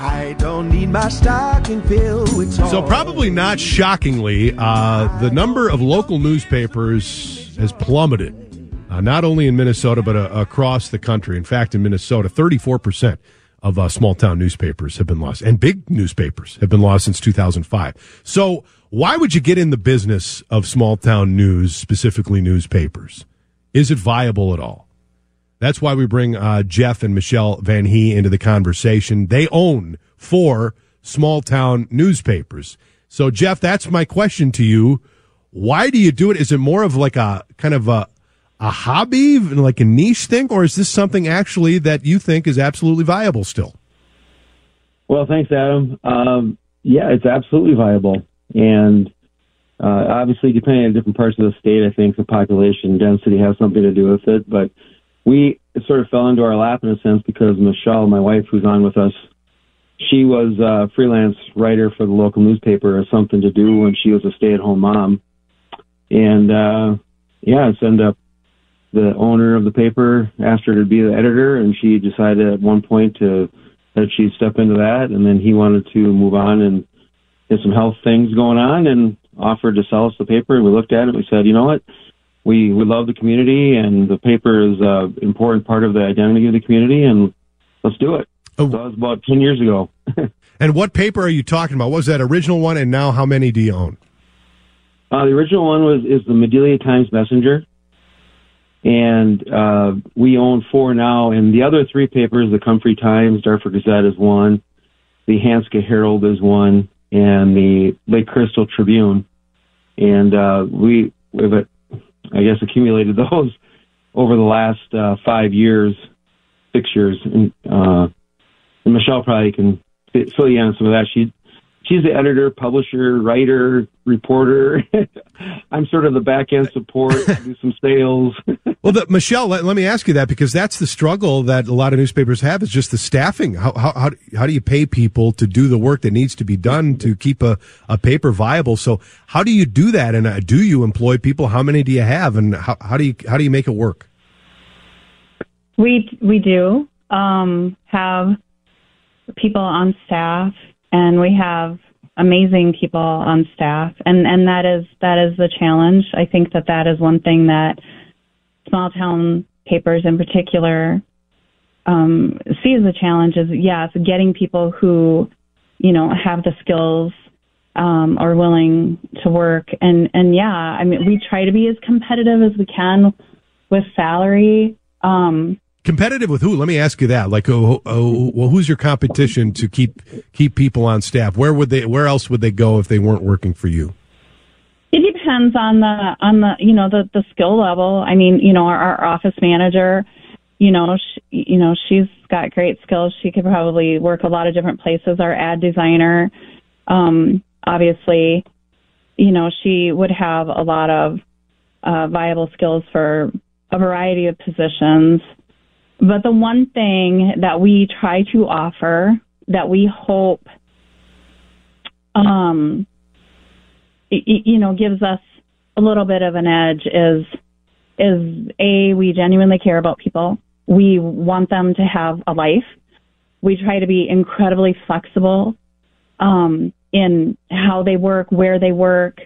I don't need my stocking filled with So, probably not shockingly, uh, the number of local newspapers has plummeted, uh, not only in Minnesota, but uh, across the country. In fact, in Minnesota, 34% of uh, small town newspapers have been lost, and big newspapers have been lost since 2005. So, why would you get in the business of small town news, specifically newspapers? Is it viable at all? That's why we bring uh, Jeff and Michelle Van Hee into the conversation. They own four small town newspapers. So, Jeff, that's my question to you. Why do you do it? Is it more of like a kind of a, a hobby, like a niche thing, or is this something actually that you think is absolutely viable still? Well, thanks, Adam. Um, yeah, it's absolutely viable. And uh, obviously, depending on different parts of the state, I think the population density has something to do with it. But we it sort of fell into our lap in a sense because Michelle, my wife, who's on with us, she was a freelance writer for the local newspaper as something to do when she was a stay-at-home mom, and uh, yeah, it's ended up the owner of the paper asked her to be the editor, and she decided at one point to that she'd step into that, and then he wanted to move on and get some health things going on, and offered to sell us the paper. And we looked at it, and we said, you know what, we we love the community, and the paper is an important part of the identity of the community, and let's do it. Oh. So that was about ten years ago. and what paper are you talking about? What was that original one, and now how many do you own? Uh, the original one was is the Madelia Times Messenger, and uh, we own four now. And the other three papers, the Comfrey Times, Darfur Gazette is one, the Hanska Herald is one, and the Lake Crystal Tribune. And uh, we we have a I guess, accumulated those over the last uh, five years, six years. And, uh, and Michelle probably can fill you in on some of that. She she's the editor, publisher, writer, reporter. I'm sort of the back end support, do some sales. well, the, Michelle, let, let, me ask you that because that's the struggle that a lot of newspapers have is just the staffing. How, how, how, how do you pay people to do the work that needs to be done to keep a, a paper viable? So how do you do that? And uh, do you employ people? How many do you have? And how, how do you, how do you make it work? We, we do, um, have people on staff and we have amazing people on staff and and that is that is the challenge i think that that is one thing that small town papers in particular um, see as a challenge is yes getting people who you know have the skills um, are willing to work and and yeah i mean we try to be as competitive as we can with salary um, Competitive with who? Let me ask you that. Like, oh, oh, well, who's your competition to keep keep people on staff? Where would they? Where else would they go if they weren't working for you? It depends on the on the you know the the skill level. I mean, you know, our, our office manager, you know, she, you know, she's got great skills. She could probably work a lot of different places. Our ad designer, um, obviously, you know, she would have a lot of uh, viable skills for a variety of positions. But the one thing that we try to offer that we hope, um, you know, gives us a little bit of an edge is, is a, we genuinely care about people. We want them to have a life. We try to be incredibly flexible, um, in how they work, where they work,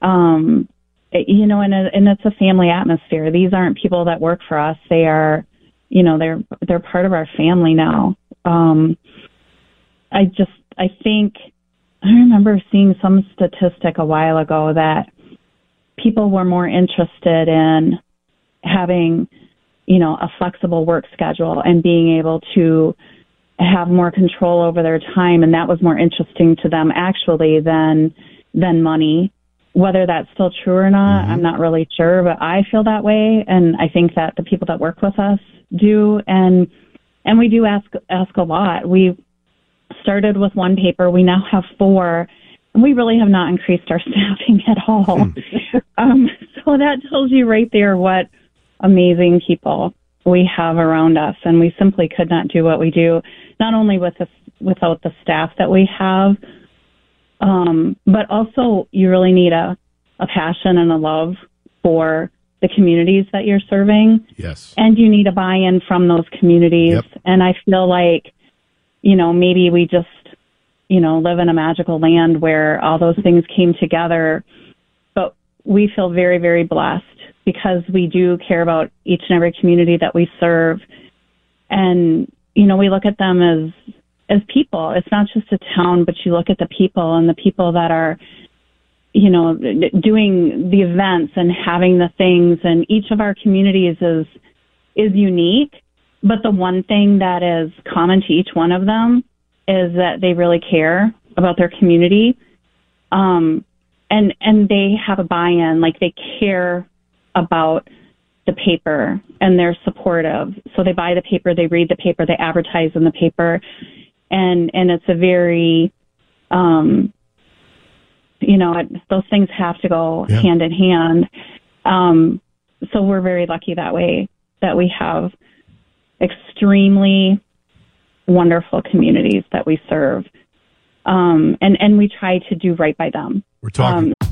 um, you know, and, and it's a family atmosphere. These aren't people that work for us. They are, you know they're they're part of our family now um i just i think i remember seeing some statistic a while ago that people were more interested in having you know a flexible work schedule and being able to have more control over their time and that was more interesting to them actually than than money whether that's still true or not mm-hmm. i'm not really sure but i feel that way and i think that the people that work with us do and and we do ask ask a lot. We started with one paper. We now have four. And we really have not increased our staffing at all. um, so that tells you right there what amazing people we have around us. And we simply could not do what we do, not only with the, without the staff that we have, um, but also you really need a, a passion and a love for the communities that you're serving. Yes. And you need a buy in from those communities. Yep. And I feel like, you know, maybe we just, you know, live in a magical land where all those things came together. But we feel very, very blessed because we do care about each and every community that we serve. And, you know, we look at them as as people. It's not just a town, but you look at the people and the people that are you know, doing the events and having the things and each of our communities is, is unique. But the one thing that is common to each one of them is that they really care about their community. Um, and, and they have a buy-in, like they care about the paper and they're supportive. So they buy the paper, they read the paper, they advertise in the paper. And, and it's a very, um, you know, it, those things have to go Yeah. hand in hand. Um, so we're very lucky that way that we have extremely wonderful communities that we serve. Um, and, and we try to do right by them. We're talking. Um,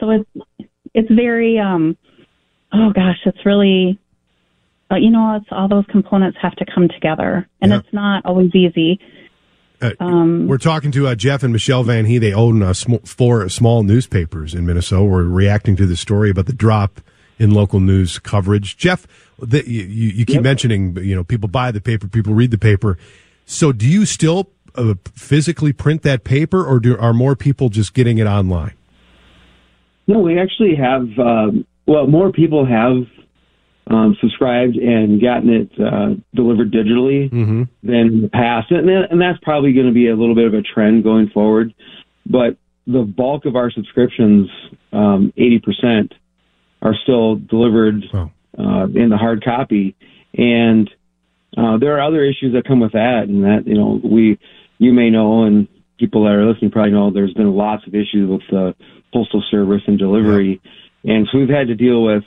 So it's, it's very, um, oh gosh, it's really, uh, you know, it's all those components have to come together and Yeah. it's not always easy. Uh, Um, we're talking to uh, Jeff and Michelle Van Hee. They own uh, sm- four small newspapers in Minnesota. We're reacting to the story about the drop in local news coverage. Jeff, the, you, you keep mentioning, you know, people buy the paper, people read the paper. So, do you still uh, physically print that paper, or do are more people just getting it online? No, we actually have. Um, well, more people have um, subscribed and gotten it uh, delivered digitally Mm-hmm. than in the past, and, and that's probably going to be a little bit of a trend going forward. But the bulk of our subscriptions, um, eighty percent, are still delivered Oh. uh, in the hard copy, and uh, there are other issues that come with that, and that you know we, you may know, and people that are listening probably know, there's been lots of issues with the postal service and delivery, and so we've had to deal with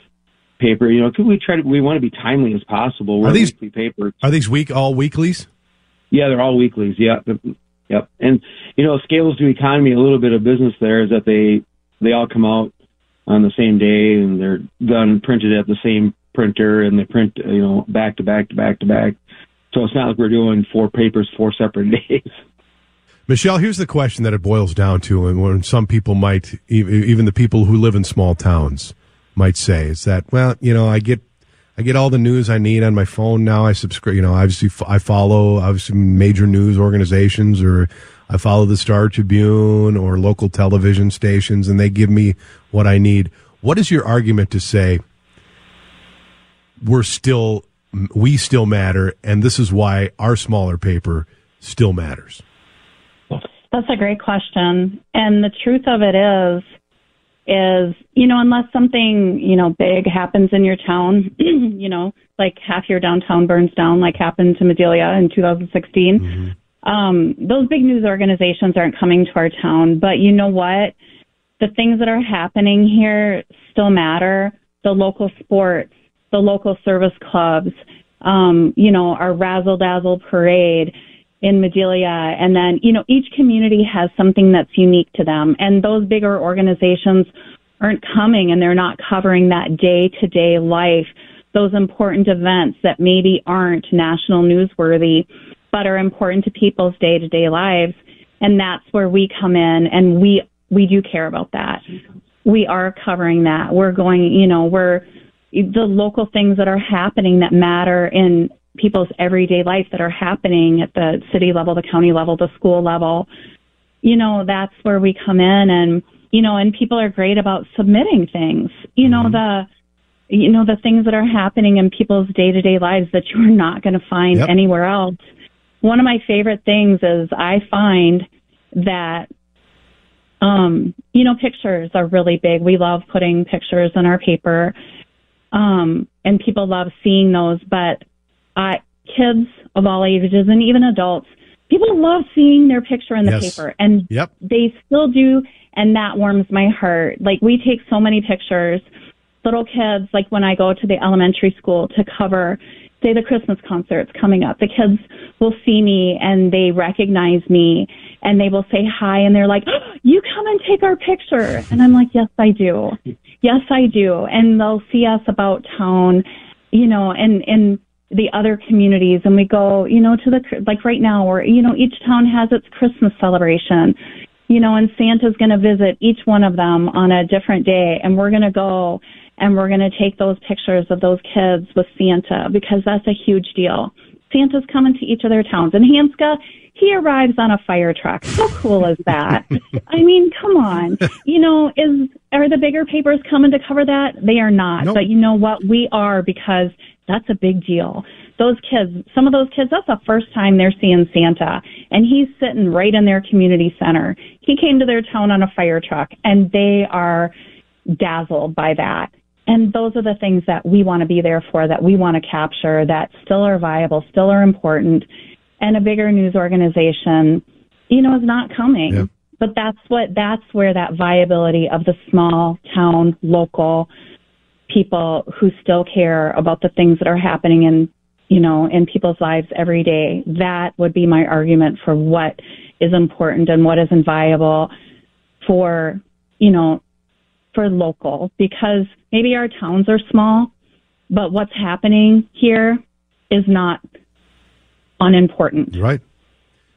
paper. You know, 'cause we try to we want to be timely as possible. We're Are these- weekly paper. Are these week all weeklies? Yeah, they're all weeklies. Yep, yep. And you know, scales to economy. A little bit of business there is that they they all come out on the same day and they're done printed at the same printer and they print you know back to back to back to back. So it's not like we're doing four papers four separate days. Michelle, here's the question that it boils down to, and when some people might, even the people who live in small towns, might say, is that, well, you know, I get, I get all the news I need on my phone now. I subscribe, you know, obviously I follow obviously major news organizations, or I follow the Star Tribune or local television stations, and they give me what I need. What is your argument to say? We're still, we still matter, and this is why our smaller paper still matters. That's a great question. And the truth of it is, is, you know, unless something, you know, big happens in your town, you know, like half your downtown burns down, like happened to Madelia in 2016, um, those big news organizations aren't coming to our town. But you know what? The things that are happening here still matter. The local sports, the local service clubs, um, you know, our razzle dazzle parade in Madelia. And then, you know, each community has something that's unique to them. And those bigger organizations aren't coming and they're not covering that day to day life, those important events that maybe aren't national newsworthy, but are important to people's day to day lives. And that's where we come in and we, we do care about that. We are covering that. We're going, you know, we're the local things that are happening that matter in people's everyday life that are happening at the city level, the county level, the school level, you know, that's where we come in and, you know, and people are great about submitting things. You know, the, you know, the things that are happening in people's day to day lives that you're not going to find Yep. anywhere else. One of my favorite things is I find that um, you know, pictures are really big. We love putting pictures in our paper, um, and people love seeing those. But uh, kids of all ages and even adults, people love seeing their picture in the Yes. paper, and Yep. they still do, and that warms my heart. Like we take so many pictures. Little kids, like when I go to the elementary school to cover, say the Christmas concerts coming up, the kids will see me and they recognize me and they will say hi and they're like, oh, "You come and take our picture," and I'm like, "Yes, I do. Yes, I do." And they'll see us about town, you know, and and the other communities and we go, you know, to the like right now where you know each town has its Christmas celebration you know, and Santa's going to visit each one of them on a different day, and we're going to go and we're going to take those pictures of those kids with Santa because that's a huge deal. Santa's coming to each of their towns. And Hanska, he arrives on a fire truck. How cool is that? I mean, come on. You know, is are the bigger papers coming to cover that? They are not. Nope. But you know what? We are because that's a big deal. Those kids, some of those kids, that's the first time they're seeing Santa. And he's sitting right in their community center. He came to their town on a fire truck and they are dazzled by that. And those are the things that we want to be there for, that we want to capture, that still are viable, still are important. And a bigger news organization, you know, is not coming. But that's what, that's where that viability of the small town, local people who still care about the things that are happening in, you know, in people's lives every day. That would be my argument for what is important and what isn't viable for, you know, for local because maybe our towns are small, but what's happening here is not unimportant. Right.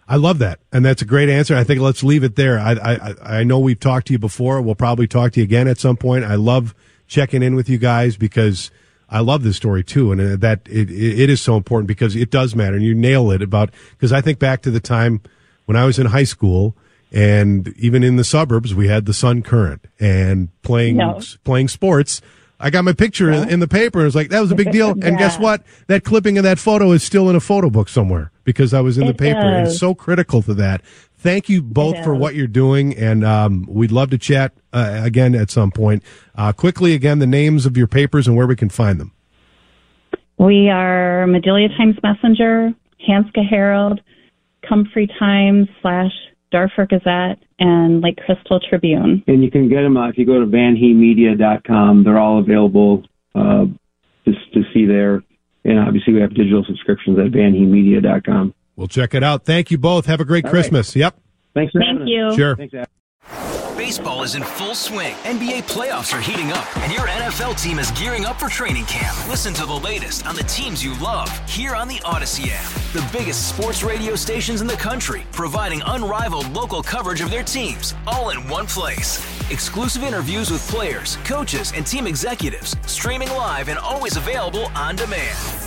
I love that, and that's a great answer. I think let's leave it there. I, I I know we've talked to you before. We'll probably talk to you again at some point. I love checking in with you guys because I love this story too, and uh, that it it is so important because it does matter. And you nail it about because I think back to the time when I was in high school. And even in the suburbs, we had the Sun Current and playing No. playing sports. I got my picture in, in the paper. It was like that was a big deal. And guess what? That clipping of that photo is still in a photo book somewhere because I was in the paper. And it's so critical to that. Thank you both for what you're doing, and um, we'd love to chat uh, again at some point. Uh, quickly, again, the names of your papers and where we can find them. We are Madelia Times Messenger, Hanska Herald, Comfrey Times slash Darfur Gazette, and Lake Crystal Tribune. And you can get them uh, if you go to vanheemedia.com. They're all available uh, to, to see there. And obviously, we have digital subscriptions at vanheemedia.com. We'll check it out. Thank you both. Have a great All right. Christmas. Yep. Thanks for Thank you. us. Sure. Thanks, Baseball is in full swing. NBA playoffs are heating up, and your NFL team is gearing up for training camp. Listen to the latest on the teams you love here on the Odyssey app. The biggest sports radio stations in the country, providing unrivaled local coverage of their teams, all in one place. Exclusive interviews with players, coaches, and team executives, streaming live and always available on demand.